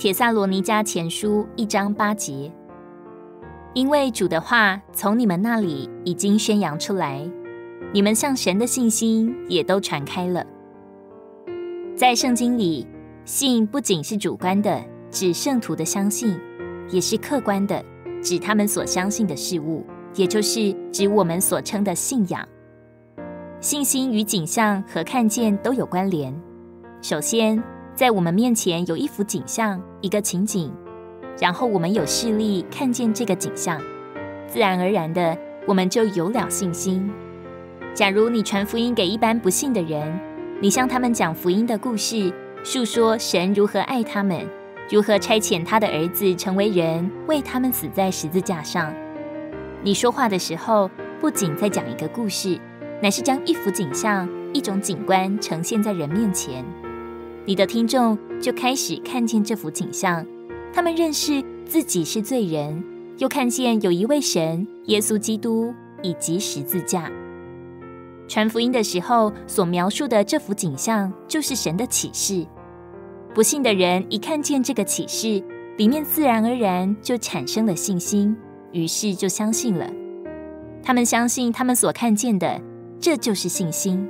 铁萨罗尼迦前书一章八节。因为主的话从你们那里已经宣扬出来，你们向神的信心也都传开了。在圣经里，信不仅是主观的，指圣徒的相信，也是客观的，指他们所相信的事物，也就是指我们所称的信仰。信心与景象和看见都有关联。首先，在我们面前有一幅景象，一个情景。然后我们有视力看见这个景象，自然而然的，我们就有了信心。假如你传福音给一般不信的人，你向他们讲福音的故事，述说神如何爱他们，如何差遣他的儿子成为人，为他们死在十字架上。你说话的时候，不仅在讲一个故事，乃是将一幅景象、一种景观呈现在人面前，你的听众就开始看见这幅景象。他们认识自己是罪人，又看见有一位神，耶稣基督以及十字架。传福音的时候所描述的这幅景象，就是神的启示。不信的人一看见这个启示，里面自然而然就产生了信心，于是就相信了。他们相信他们所看见的，这就是信心。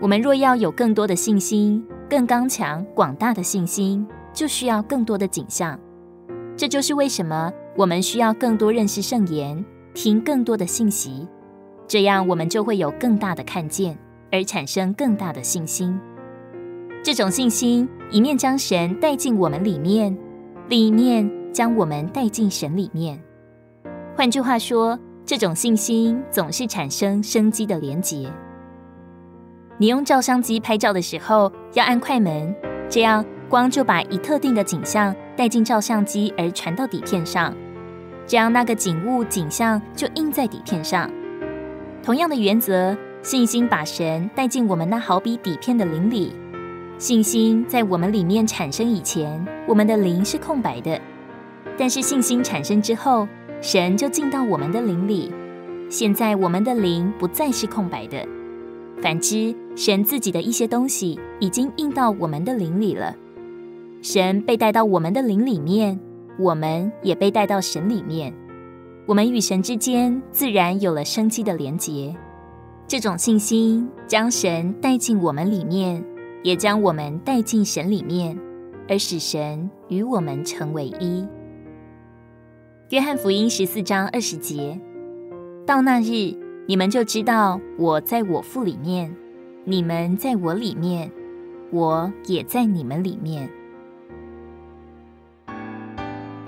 我们若要有更多的信心，更刚强广大的信心。就需要更多的景象，这就是为什么我们需要更多认识圣言，听更多的信息，这样我们就会有更大的看见，而产生更大的信心。这种信心一面将神带进我们里面，另一面将我们带进神里面。换句话说，这种信心总是产生生机的连结。你用照相机拍照的时候，要按快门，这样。光就把一特定的景象带进照相机，而传到底片上，这样那个景物景象就印在底片上。同样的原则，信心把神带进我们那好比底片的灵里。信心在我们里面产生以前，我们的灵是空白的；但是信心产生之后，神就进到我们的灵里。现在我们的灵不再是空白的。反之，神自己的一些东西已经印到我们的灵里了。神被带到我们的灵里面，我们也被带到神里面。我们与神之间自然有了生机的连结。这种信心将神带进我们里面，也将我们带进神里面，而使神与我们成为一。约翰福音十四章二十节：到那日，你们就知道我在我父里面，你们在我里面，我也在你们里面。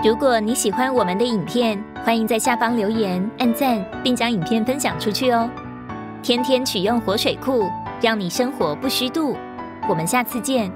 如果你喜欢我们的影片，欢迎在下方留言、按赞，并将影片分享出去哦。天天取用活水库，让你生活不虚度。我们下次见。